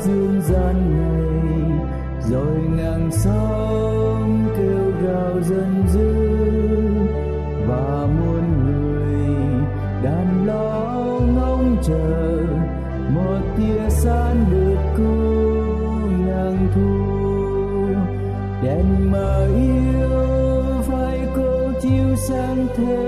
dương gian này, rồi ngàn sóng kêu gào dần dư và muôn người đàn lo ngóng chờ. Một tia sáng được cứu nàng thu, đèn mà yêu phải cô chiếu sáng thêm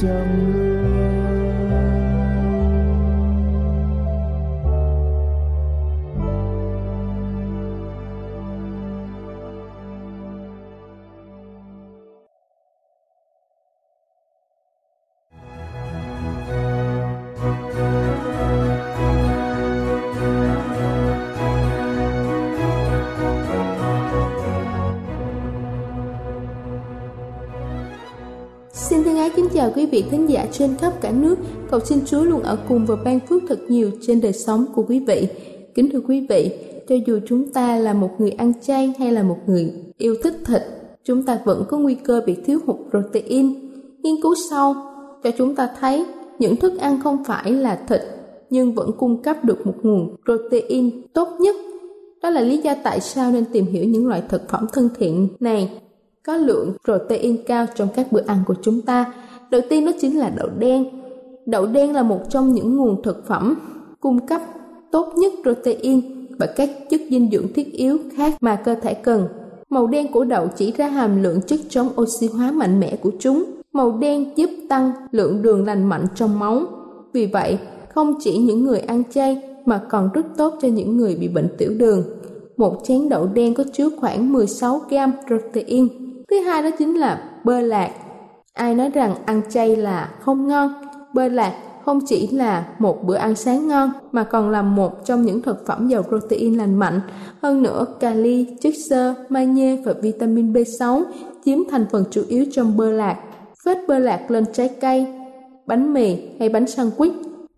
trong chào quý vị thính giả trên khắp cả nước. Cầu xin Chúa luôn ở cùng và ban phước thật nhiều trên đời sống của quý vị. Kính thưa quý vị, cho dù chúng ta là một người ăn chay hay là một người yêu thích thịt, chúng ta vẫn có nguy cơ bị thiếu hụt protein. Nghiên cứu sau cho chúng ta thấy những thức ăn không phải là thịt nhưng vẫn cung cấp được một nguồn protein tốt nhất. Đó là lý do tại sao nên tìm hiểu những loại thực phẩm thân thiện này có lượng protein cao trong các bữa ăn của chúng ta. Đầu tiên đó chính là đậu đen. Đậu đen là một trong những nguồn thực phẩm cung cấp tốt nhất protein và các chất dinh dưỡng thiết yếu khác mà cơ thể cần. Màu đen của đậu chỉ ra hàm lượng chất chống oxy hóa mạnh mẽ của chúng. Màu đen giúp tăng lượng đường lành mạnh trong máu. Vì vậy, không chỉ những người ăn chay mà còn rất tốt cho những người bị bệnh tiểu đường. Một chén đậu đen có chứa khoảng 16 gram protein Thứ hai đó chính là bơ lạc. Ai nói rằng ăn chay là không ngon, bơ lạc không chỉ là một bữa ăn sáng ngon mà còn là một trong những thực phẩm giàu protein lành mạnh. Hơn nữa, kali, chất xơ, magie và vitamin B6 chiếm thành phần chủ yếu trong bơ lạc. Phết bơ lạc lên trái cây, bánh mì hay bánh sandwich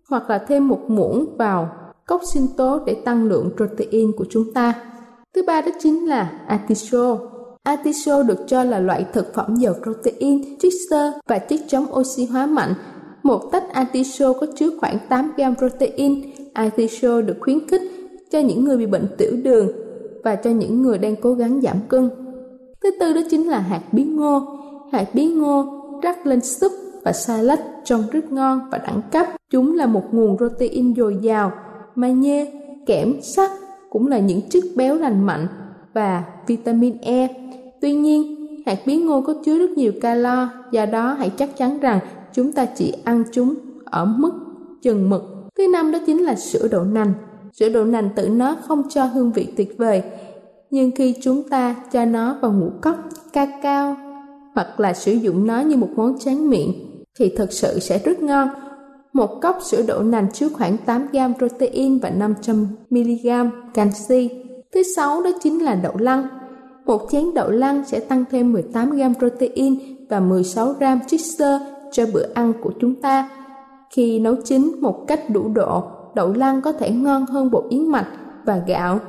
hoặc là thêm một muỗng vào cốc sinh tố để tăng lượng protein của chúng ta. Thứ ba đó chính là artichoke. Artiso được cho là loại thực phẩm giàu protein, chất xơ và chất chống oxy hóa mạnh. Một tách artiso có chứa khoảng 8 gram protein. Artiso được khuyến khích cho những người bị bệnh tiểu đường và cho những người đang cố gắng giảm cân. Thứ tư đó chính là hạt bí ngô. Hạt bí ngô rắc lên súp và salad trông rất ngon và đẳng cấp. Chúng là một nguồn protein dồi dào, magie, kẽm, sắt cũng là những chất béo lành mạnh và vitamin E. Tuy nhiên, hạt bí ngô có chứa rất nhiều calo, do đó hãy chắc chắn rằng chúng ta chỉ ăn chúng ở mức chừng mực. Thứ năm đó chính là sữa đậu nành. Sữa đậu nành tự nó không cho hương vị tuyệt vời, nhưng khi chúng ta cho nó vào ngũ cốc, cacao hoặc là sử dụng nó như một món tráng miệng thì thật sự sẽ rất ngon. Một cốc sữa đậu nành chứa khoảng 8 gram protein và 500 mg canxi. Thứ sáu đó chính là đậu lăng. Một chén đậu lăng sẽ tăng thêm 18 gram protein và 16 gram chất xơ cho bữa ăn của chúng ta. Khi nấu chín một cách đủ độ, đậu lăng có thể ngon hơn bột yến mạch và gạo.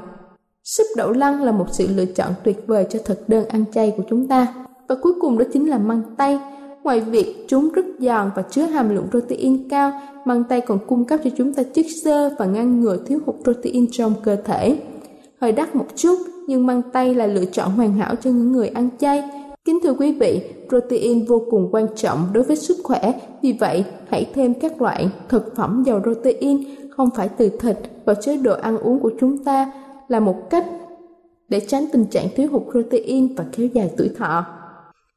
Súp đậu lăng là một sự lựa chọn tuyệt vời cho thực đơn ăn chay của chúng ta. Và cuối cùng đó chính là măng tây. Ngoài việc chúng rất giòn và chứa hàm lượng protein cao, măng tây còn cung cấp cho chúng ta chất xơ và ngăn ngừa thiếu hụt protein trong cơ thể hơi đắt một chút nhưng măng tây là lựa chọn hoàn hảo cho những người ăn chay. Kính thưa quý vị, protein vô cùng quan trọng đối với sức khỏe, vì vậy hãy thêm các loại thực phẩm giàu protein không phải từ thịt vào chế độ ăn uống của chúng ta là một cách để tránh tình trạng thiếu hụt protein và kéo dài tuổi thọ.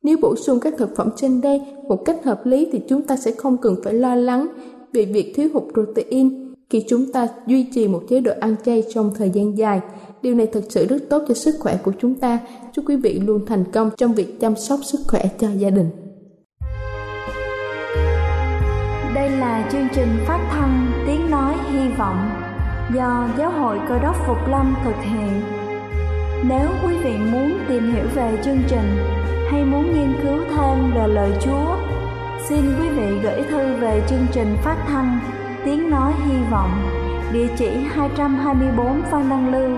Nếu bổ sung các thực phẩm trên đây một cách hợp lý thì chúng ta sẽ không cần phải lo lắng về việc thiếu hụt protein khi chúng ta duy trì một chế độ ăn chay trong thời gian dài. Điều này thực sự rất tốt cho sức khỏe của chúng ta. Chúc quý vị luôn thành công trong việc chăm sóc sức khỏe cho gia đình. Đây là chương trình phát thanh Tiếng Nói Hy Vọng do Giáo hội Cơ đốc Phục Lâm thực hiện. Nếu quý vị muốn tìm hiểu về chương trình hay muốn nghiên cứu thêm về lời Chúa, xin quý vị gửi thư về chương trình phát thanh Tiếng Nói Hy Vọng, địa chỉ 224 Phan Đăng Lưu,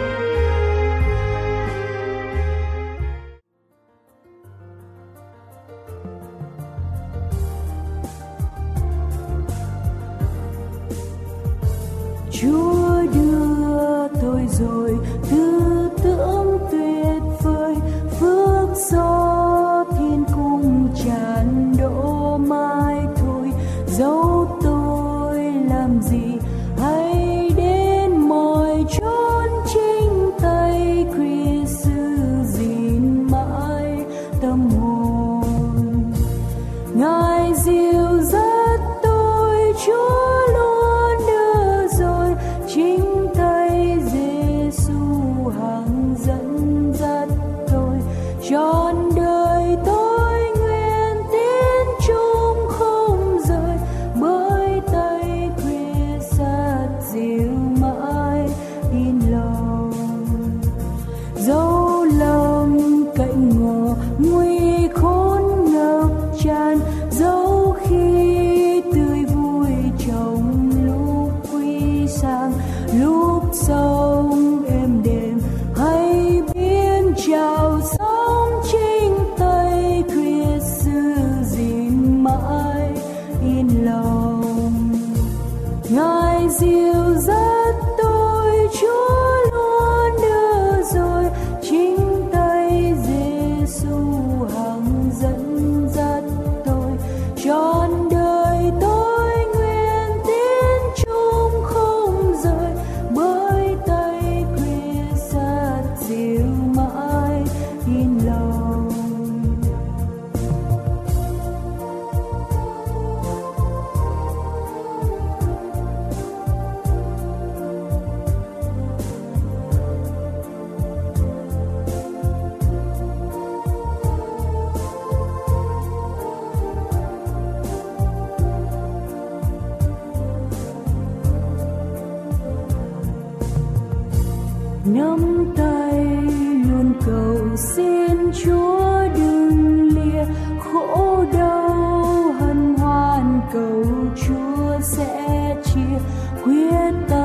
Chúa sẽ chia quyết tâm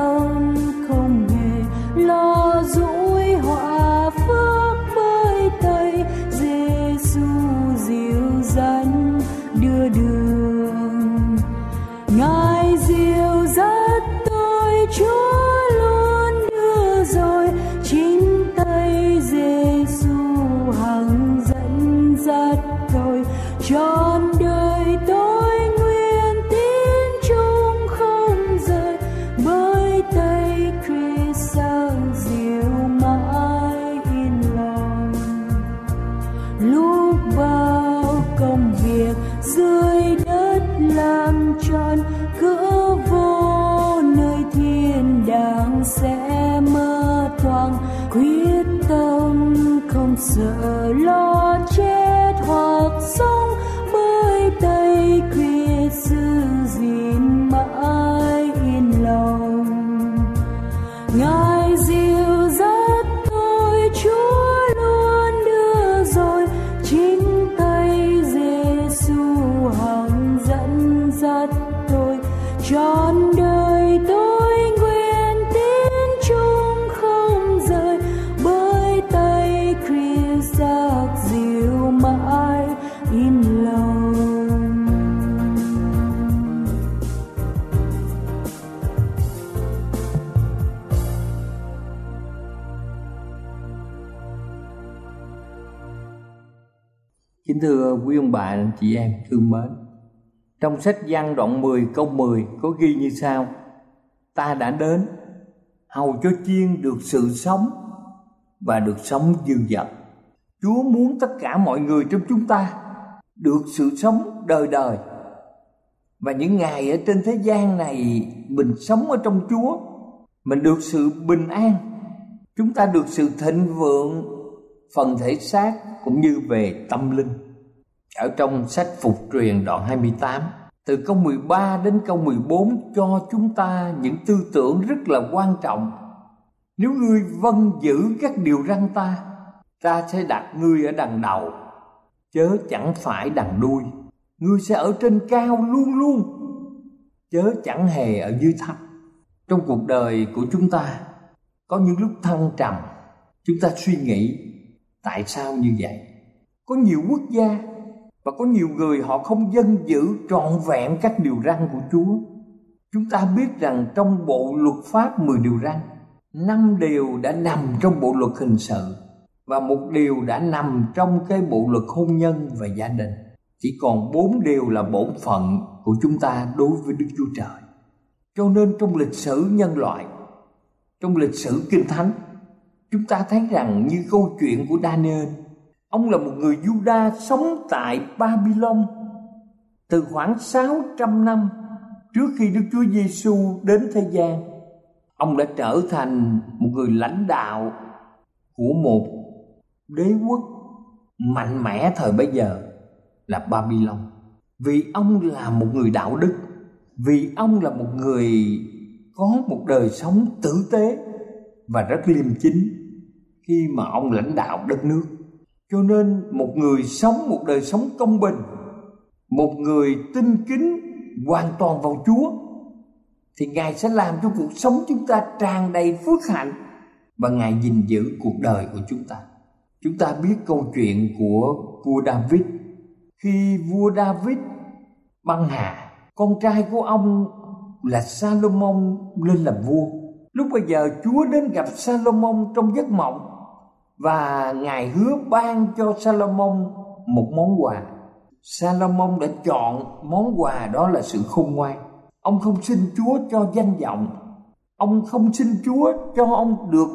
sợ lo Kính thưa quý ông bà, anh chị em thương mến. Trong sách văn đoạn 10 câu 10 có ghi như sau: Ta đã đến hầu cho chiên được sự sống và được sống dư dật. Chúa muốn tất cả mọi người trong chúng ta được sự sống đời đời. Và những ngày ở trên thế gian này mình sống ở trong Chúa, mình được sự bình an, chúng ta được sự thịnh vượng phần thể xác cũng như về tâm linh. Ở trong sách Phục truyền đoạn 28, từ câu 13 đến câu 14 cho chúng ta những tư tưởng rất là quan trọng. Nếu ngươi vâng giữ các điều răn ta, ta sẽ đặt ngươi ở đằng đầu, chớ chẳng phải đằng đuôi. Ngươi sẽ ở trên cao luôn luôn, chớ chẳng hề ở dưới thấp. Trong cuộc đời của chúng ta, có những lúc thăng trầm, chúng ta suy nghĩ tại sao như vậy có nhiều quốc gia và có nhiều người họ không dân giữ trọn vẹn các điều răn của Chúa. Chúng ta biết rằng trong bộ luật pháp 10 điều răn, năm điều đã nằm trong bộ luật hình sự và một điều đã nằm trong cái bộ luật hôn nhân và gia đình. Chỉ còn bốn điều là bổn phận của chúng ta đối với Đức Chúa Trời. Cho nên trong lịch sử nhân loại, trong lịch sử Kinh Thánh, chúng ta thấy rằng như câu chuyện của Daniel Ông là một người Juda sống tại Babylon từ khoảng 600 năm trước khi Đức Chúa Giêsu đến thế gian. Ông đã trở thành một người lãnh đạo của một đế quốc mạnh mẽ thời bấy giờ là Babylon. Vì ông là một người đạo đức, vì ông là một người có một đời sống tử tế và rất liêm chính khi mà ông lãnh đạo đất nước cho nên một người sống một đời sống công bình, một người tin kính hoàn toàn vào chúa, thì ngài sẽ làm cho cuộc sống chúng ta tràn đầy phước hạnh và ngài gìn giữ cuộc đời của chúng ta. Chúng ta biết câu chuyện của vua david. Khi vua david băng hà, con trai của ông là Salomon lên làm vua. Lúc bây giờ Chúa đến gặp Salomon trong giấc mộng và ngài hứa ban cho Salomon một món quà. Salomon đã chọn món quà đó là sự khôn ngoan. Ông không xin Chúa cho danh vọng. Ông không xin Chúa cho ông được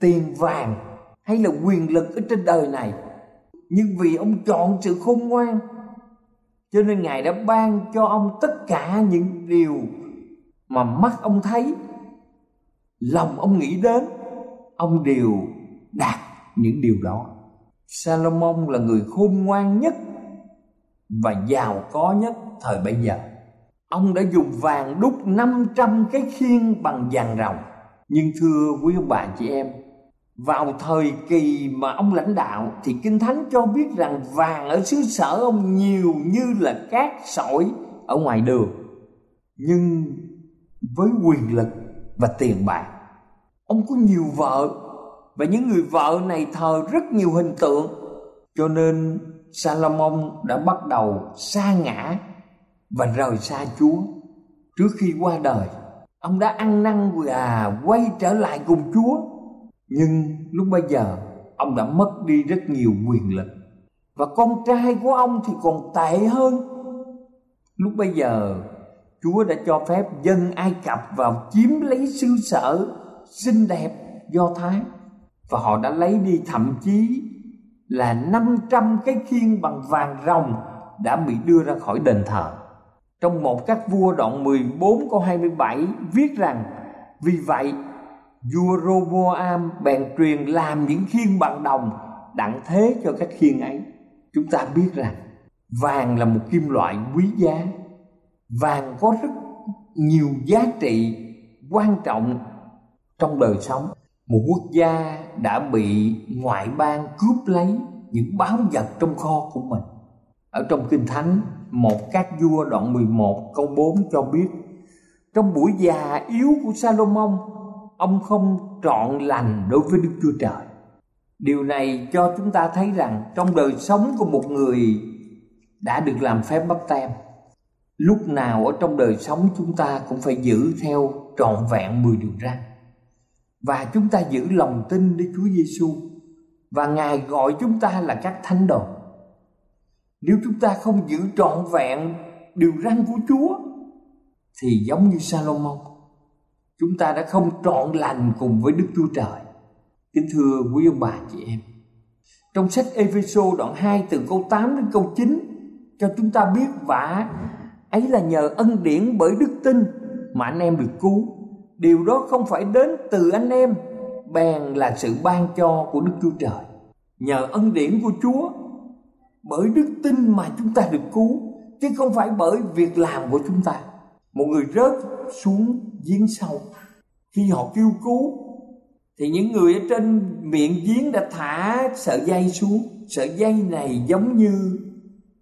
tiền vàng hay là quyền lực ở trên đời này. Nhưng vì ông chọn sự khôn ngoan, cho nên ngài đã ban cho ông tất cả những điều mà mắt ông thấy, lòng ông nghĩ đến, ông đều đạt những điều đó Salomon là người khôn ngoan nhất và giàu có nhất thời bấy giờ ông đã dùng vàng đúc 500 cái khiên bằng vàng rồng. nhưng thưa quý ông bà chị em, vào thời kỳ mà ông lãnh đạo thì kinh thánh cho biết rằng vàng ở xứ sở ông nhiều như là cát sỏi ở ngoài đường, nhưng với quyền lực và tiền bạc, ông có nhiều vợ và những người vợ này thờ rất nhiều hình tượng. Cho nên Salomon đã bắt đầu xa ngã và rời xa Chúa trước khi qua đời. Ông đã ăn năn và quay trở lại cùng Chúa. Nhưng lúc bây giờ, ông đã mất đi rất nhiều quyền lực. Và con trai của ông thì còn tệ hơn. Lúc bây giờ, Chúa đã cho phép dân Ai Cập vào chiếm lấy xứ sở xinh đẹp Do Thái và họ đã lấy đi thậm chí là 500 cái khiên bằng vàng rồng đã bị đưa ra khỏi đền thờ. Trong một các vua đoạn 14 câu 27 viết rằng, Vì vậy, vua Roboam bèn truyền làm những khiên bằng đồng đặng thế cho các khiên ấy. Chúng ta biết rằng vàng là một kim loại quý giá. Vàng có rất nhiều giá trị quan trọng trong đời sống một quốc gia đã bị ngoại bang cướp lấy những báu vật trong kho của mình. Ở trong Kinh Thánh, một các vua đoạn 11 câu 4 cho biết Trong buổi già yếu của Salomon, ông không trọn lành đối với Đức Chúa Trời. Điều này cho chúng ta thấy rằng trong đời sống của một người đã được làm phép bắp tem Lúc nào ở trong đời sống chúng ta cũng phải giữ theo trọn vẹn 10 điều răn và chúng ta giữ lòng tin đến Chúa Giêsu và Ngài gọi chúng ta là các thánh đồ. Nếu chúng ta không giữ trọn vẹn điều răn của Chúa thì giống như Salomon, chúng ta đã không trọn lành cùng với Đức Chúa Trời. Kính thưa quý ông bà chị em, trong sách Epheso đoạn 2 từ câu 8 đến câu 9 cho chúng ta biết vả ấy là nhờ ân điển bởi đức tin mà anh em được cứu điều đó không phải đến từ anh em, bèn là sự ban cho của đức chúa trời. Nhờ ân điển của chúa, bởi đức tin mà chúng ta được cứu, chứ không phải bởi việc làm của chúng ta. Một người rớt xuống giếng sâu. Khi họ kêu cứu, thì những người ở trên miệng giếng đã thả sợi dây xuống. Sợi dây này giống như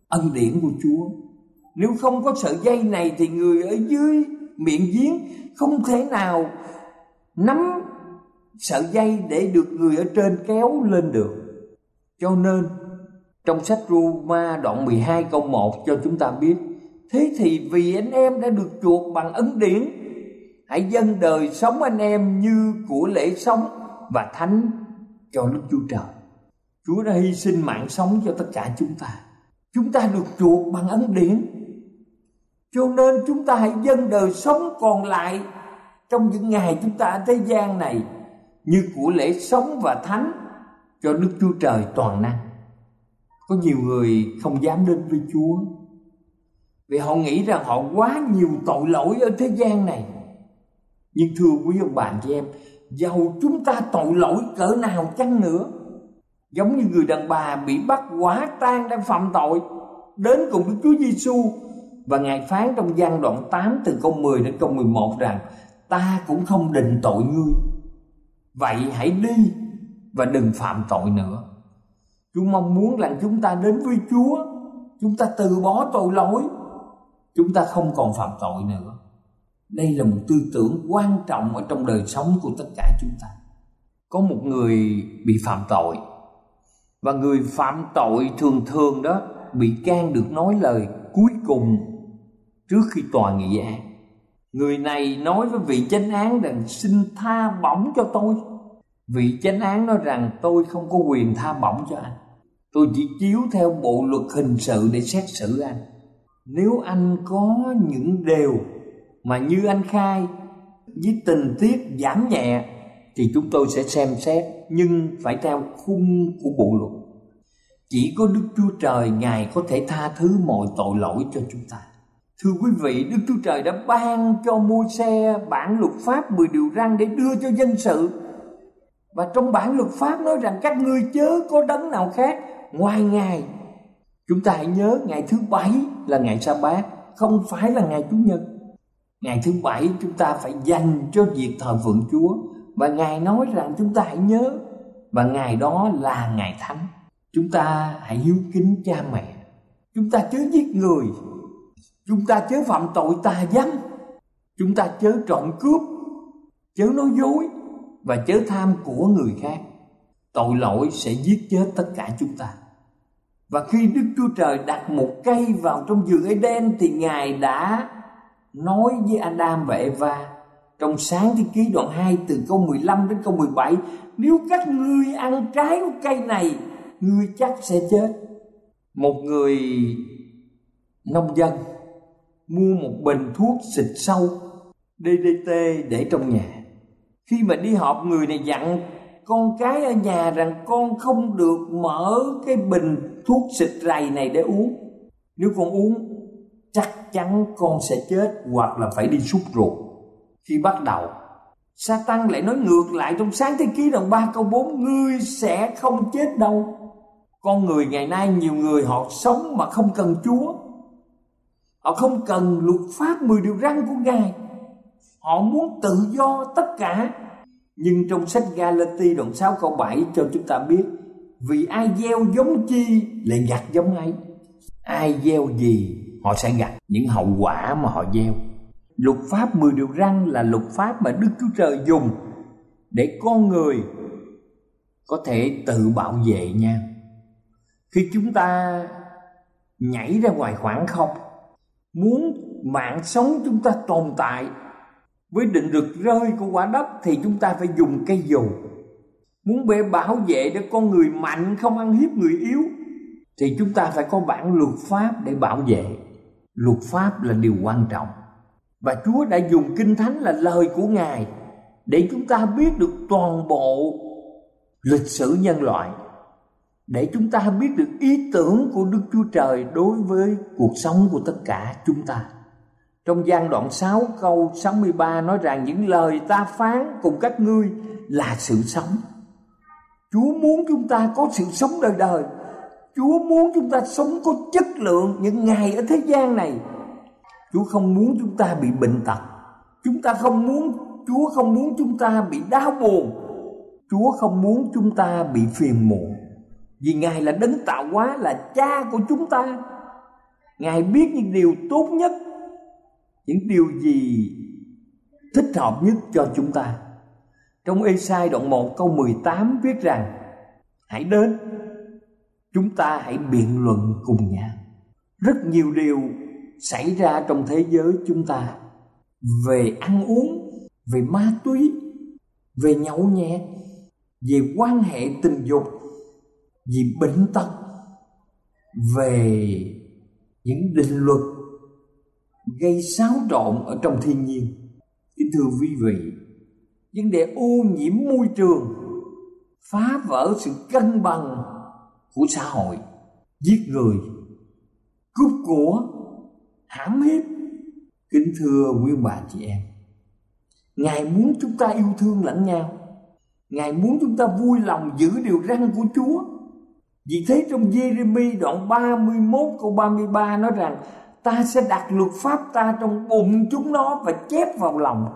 ân điển của chúa. Nếu không có sợi dây này thì người ở dưới miệng giếng, không thể nào nắm sợi dây để được người ở trên kéo lên được. Cho nên, trong sách Roma đoạn 12 câu 1 cho chúng ta biết, Thế thì vì anh em đã được chuộc bằng ấn điển, Hãy dâng đời sống anh em như của lễ sống và thánh cho Đức Chúa Trời. Chúa đã hy sinh mạng sống cho tất cả chúng ta. Chúng ta được chuộc bằng ấn điển cho nên chúng ta hãy dâng đời sống còn lại trong những ngày chúng ta ở thế gian này như của lễ sống và thánh cho Đức Chúa Trời toàn năng. Có nhiều người không dám đến với Chúa vì họ nghĩ rằng họ quá nhiều tội lỗi ở thế gian này. Nhưng thưa quý ông bà chị em, dầu chúng ta tội lỗi cỡ nào chăng nữa, giống như người đàn bà bị bắt quả tang đang phạm tội, đến cùng Đức Chúa Giêsu và Ngài phán trong gian đoạn 8 từ câu 10 đến câu 11 rằng, Ta cũng không định tội ngươi. Vậy hãy đi và đừng phạm tội nữa. Chúa mong muốn rằng chúng ta đến với Chúa, Chúng ta từ bỏ tội lỗi, Chúng ta không còn phạm tội nữa. Đây là một tư tưởng quan trọng ở trong đời sống của tất cả chúng ta. Có một người bị phạm tội, Và người phạm tội thường thường đó Bị can được nói lời cuối cùng trước khi tòa nghị án. Người này nói với vị chánh án rằng, xin tha bổng cho tôi. Vị chánh án nói rằng, tôi không có quyền tha bổng cho anh. Tôi chỉ chiếu theo bộ luật hình sự để xét xử anh. Nếu anh có những điều mà như anh khai với tình tiết giảm nhẹ thì chúng tôi sẽ xem xét, nhưng phải theo khung của bộ luật. Chỉ có đức chúa trời ngài có thể tha thứ mọi tội lỗi cho chúng ta thưa quý vị, đức chúa trời đã ban cho môi xe bản luật pháp 10 điều răn để đưa cho dân sự. Và trong bản luật pháp nói rằng các ngươi chớ có đấng nào khác ngoài ngài. Chúng ta hãy nhớ ngày thứ bảy là ngày sa bát, không phải là ngày chủ nhật. Ngày thứ bảy chúng ta phải dành cho việc thờ phượng chúa. Và ngài nói rằng chúng ta hãy nhớ, và ngày đó là ngày thánh. Chúng ta hãy hiếu kính cha mẹ. Chúng ta chớ giết người chúng ta chớ phạm tội tà dâm. Chúng ta chớ trộm cướp, chớ nói dối và chớ tham của người khác. Tội lỗi sẽ giết chết tất cả chúng ta. Và khi Đức Chúa Trời đặt một cây vào trong vườn Eden thì Ngài đã nói với Adam và Eva trong sáng thế ký đoạn 2 từ câu 15 đến câu 17 Nếu các ngươi ăn trái của cây này, Ngươi chắc sẽ chết. Một người nông dân Mua một bình thuốc xịt sâu DDT để trong nhà. Khi mà đi họp, người này dặn, con cái ở nhà rằng con không được mở cái bình thuốc xịt rầy này để uống. Nếu con uống, chắc chắn con sẽ chết hoặc là phải đi xúc ruột. Khi bắt đầu sa tăng lại nói ngược lại trong sáng thế ký đoạn 3 câu 4 Ngươi sẽ không chết đâu. Con người ngày nay nhiều người họ sống mà không cần Chúa. Họ không cần luật pháp 10 điều răn của Ngài. Họ muốn tự do tất cả. Nhưng trong sách Galati đoạn 6 câu 7 cho chúng ta biết, Vì ai gieo giống chi lại gặt giống ấy. Ai gieo gì, họ sẽ gặt những hậu quả mà họ gieo. Luật pháp 10 điều răn là luật pháp mà Đức Chúa Trời dùng Để con người có thể tự bảo vệ nhau Khi chúng ta nhảy ra ngoài khoảng không Muốn mạng sống chúng ta tồn tại, với định lực rơi của quả đất thì chúng ta phải dùng cây dù muốn bể bảo vệ để con người mạnh, không ăn hiếp người yếu, thì chúng ta phải có bản luật pháp để bảo vệ. Luật pháp là điều quan trọng. Và chúa đã dùng kinh thánh là lời của ngài để chúng ta biết được toàn bộ lịch sử nhân loại để chúng ta biết được ý tưởng của đức chúa trời đối với cuộc sống của tất cả chúng ta trong gian đoạn 6 câu 63 nói rằng những lời ta phán cùng các ngươi là sự sống. Chúa muốn chúng ta có sự sống đời đời. Chúa muốn chúng ta sống có chất lượng những ngày ở thế gian này. Chúa không muốn chúng ta bị bệnh tật. Chúng ta không muốn, Chúa không muốn chúng ta bị đau buồn. Chúa không muốn chúng ta bị phiền muộn. Vì Ngài là đấng tạo hóa là cha của chúng ta. Ngài biết những điều tốt nhất những điều gì thích hợp nhất cho chúng ta. Trong Ê-sai đoạn 1 câu 18 viết rằng Hãy đến, chúng ta hãy biện luận cùng nhau. Rất nhiều điều xảy ra trong thế giới chúng ta về ăn uống, về ma túy, về nhậu nhẹt, về quan hệ tình dục, vì bệnh tật, về những định luật gây xáo trộn ở trong thiên nhiên. Kính thưa quý vị vấn đề ô nhiễm môi trường phá vỡ sự cân bằng của xã hội giết người cướp của hãm hiếp. Kính thưa quý bà chị em ngài muốn chúng ta yêu thương lẫn nhau ngài muốn chúng ta vui lòng giữ điều răn của chúa vì thế trong Jeremy đoạn 31 câu 33 nói rằng, ta sẽ đặt luật pháp ta trong bụng chúng nó và chép vào lòng.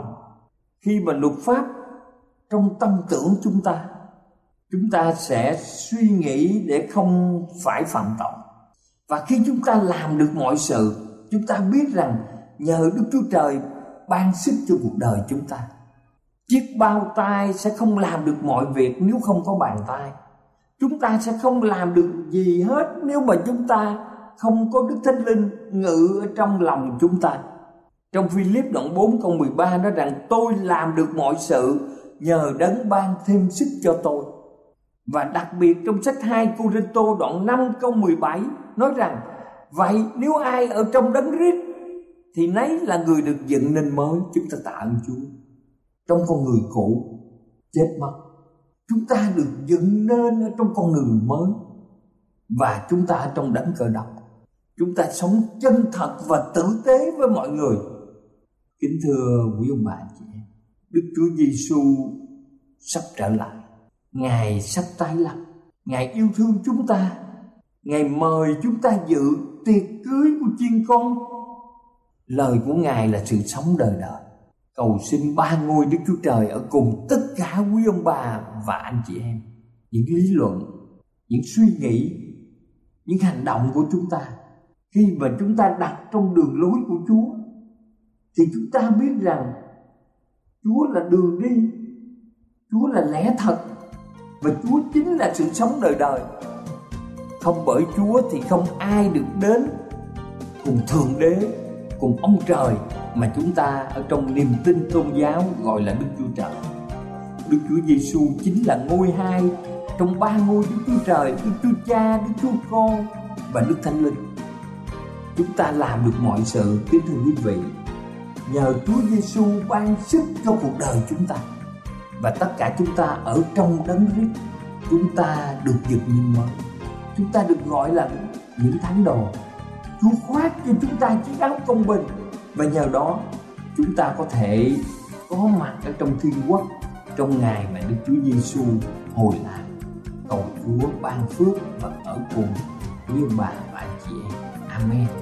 Khi mà luật pháp trong tâm tưởng chúng ta chúng ta sẽ suy nghĩ để không phải phạm tội. Và khi chúng ta làm được mọi sự, chúng ta biết rằng nhờ đức chúa trời ban sức cho cuộc đời chúng ta. Chiếc bao tay sẽ không làm được mọi việc nếu không có bàn tay chúng ta sẽ không làm được gì hết nếu mà chúng ta không có đức thánh linh ngự ở trong lòng chúng ta Trong Philip đoạn 4 câu 13 nói rằng, tôi làm được mọi sự nhờ đấng ban thêm sức cho tôi. Và đặc biệt trong sách 2 Cô-rinh-tô đoạn 5 câu 17 nói rằng, Vậy nếu ai ở trong đấng rít thì nấy là người được dựng nên mới, chúng ta tạ ơn Chúa. Trong con người cũ, chết mất chúng ta được dựng nên ở trong con đường mới và chúng ta ở trong đấng cờ đốc chúng ta sống chân thật và tử tế với mọi người. Kính thưa quý ông bà chị em, đức chúa giêsu sắp trở lại. Ngài sắp tái lập. Ngài yêu thương chúng ta. Ngài mời chúng ta dự tiệc cưới của chiên con. Lời của ngài là sự sống đời đời cầu xin ba ngôi Đức Chúa Trời ở cùng tất cả quý ông bà và anh chị em. Những lý luận, những suy nghĩ, những hành động của chúng ta khi mà chúng ta đặt trong đường lối của Chúa thì chúng ta biết rằng Chúa là đường đi, Chúa là lẽ thật và Chúa chính là sự sống đời đời. Không bởi Chúa thì không ai được đến cùng Thượng Đế, cùng ông trời mà chúng ta ở trong niềm tin tôn giáo gọi là Đức Chúa Trời. Đức Chúa Giêsu chính là ngôi hai trong ba ngôi Đức Chúa Trời, Đức Chúa Cha, Đức Chúa Con và Đức Thánh Linh. Chúng ta làm được mọi sự, kính thưa quý vị, nhờ Chúa Giêsu ban sức cho cuộc đời chúng ta. Và tất cả chúng ta ở trong đấng Christ, chúng ta được dựng nên mới. Chúng ta được gọi là những thánh đồ. Chúa khoác cho chúng ta chiếc áo công bình và nhờ đó, chúng ta có thể có mặt ở trong thiên quốc, trong ngày mà Đức Chúa Giêsu hồi lại cầu Chúa ban phước và ở cùng với ông bà và chị em. Amen.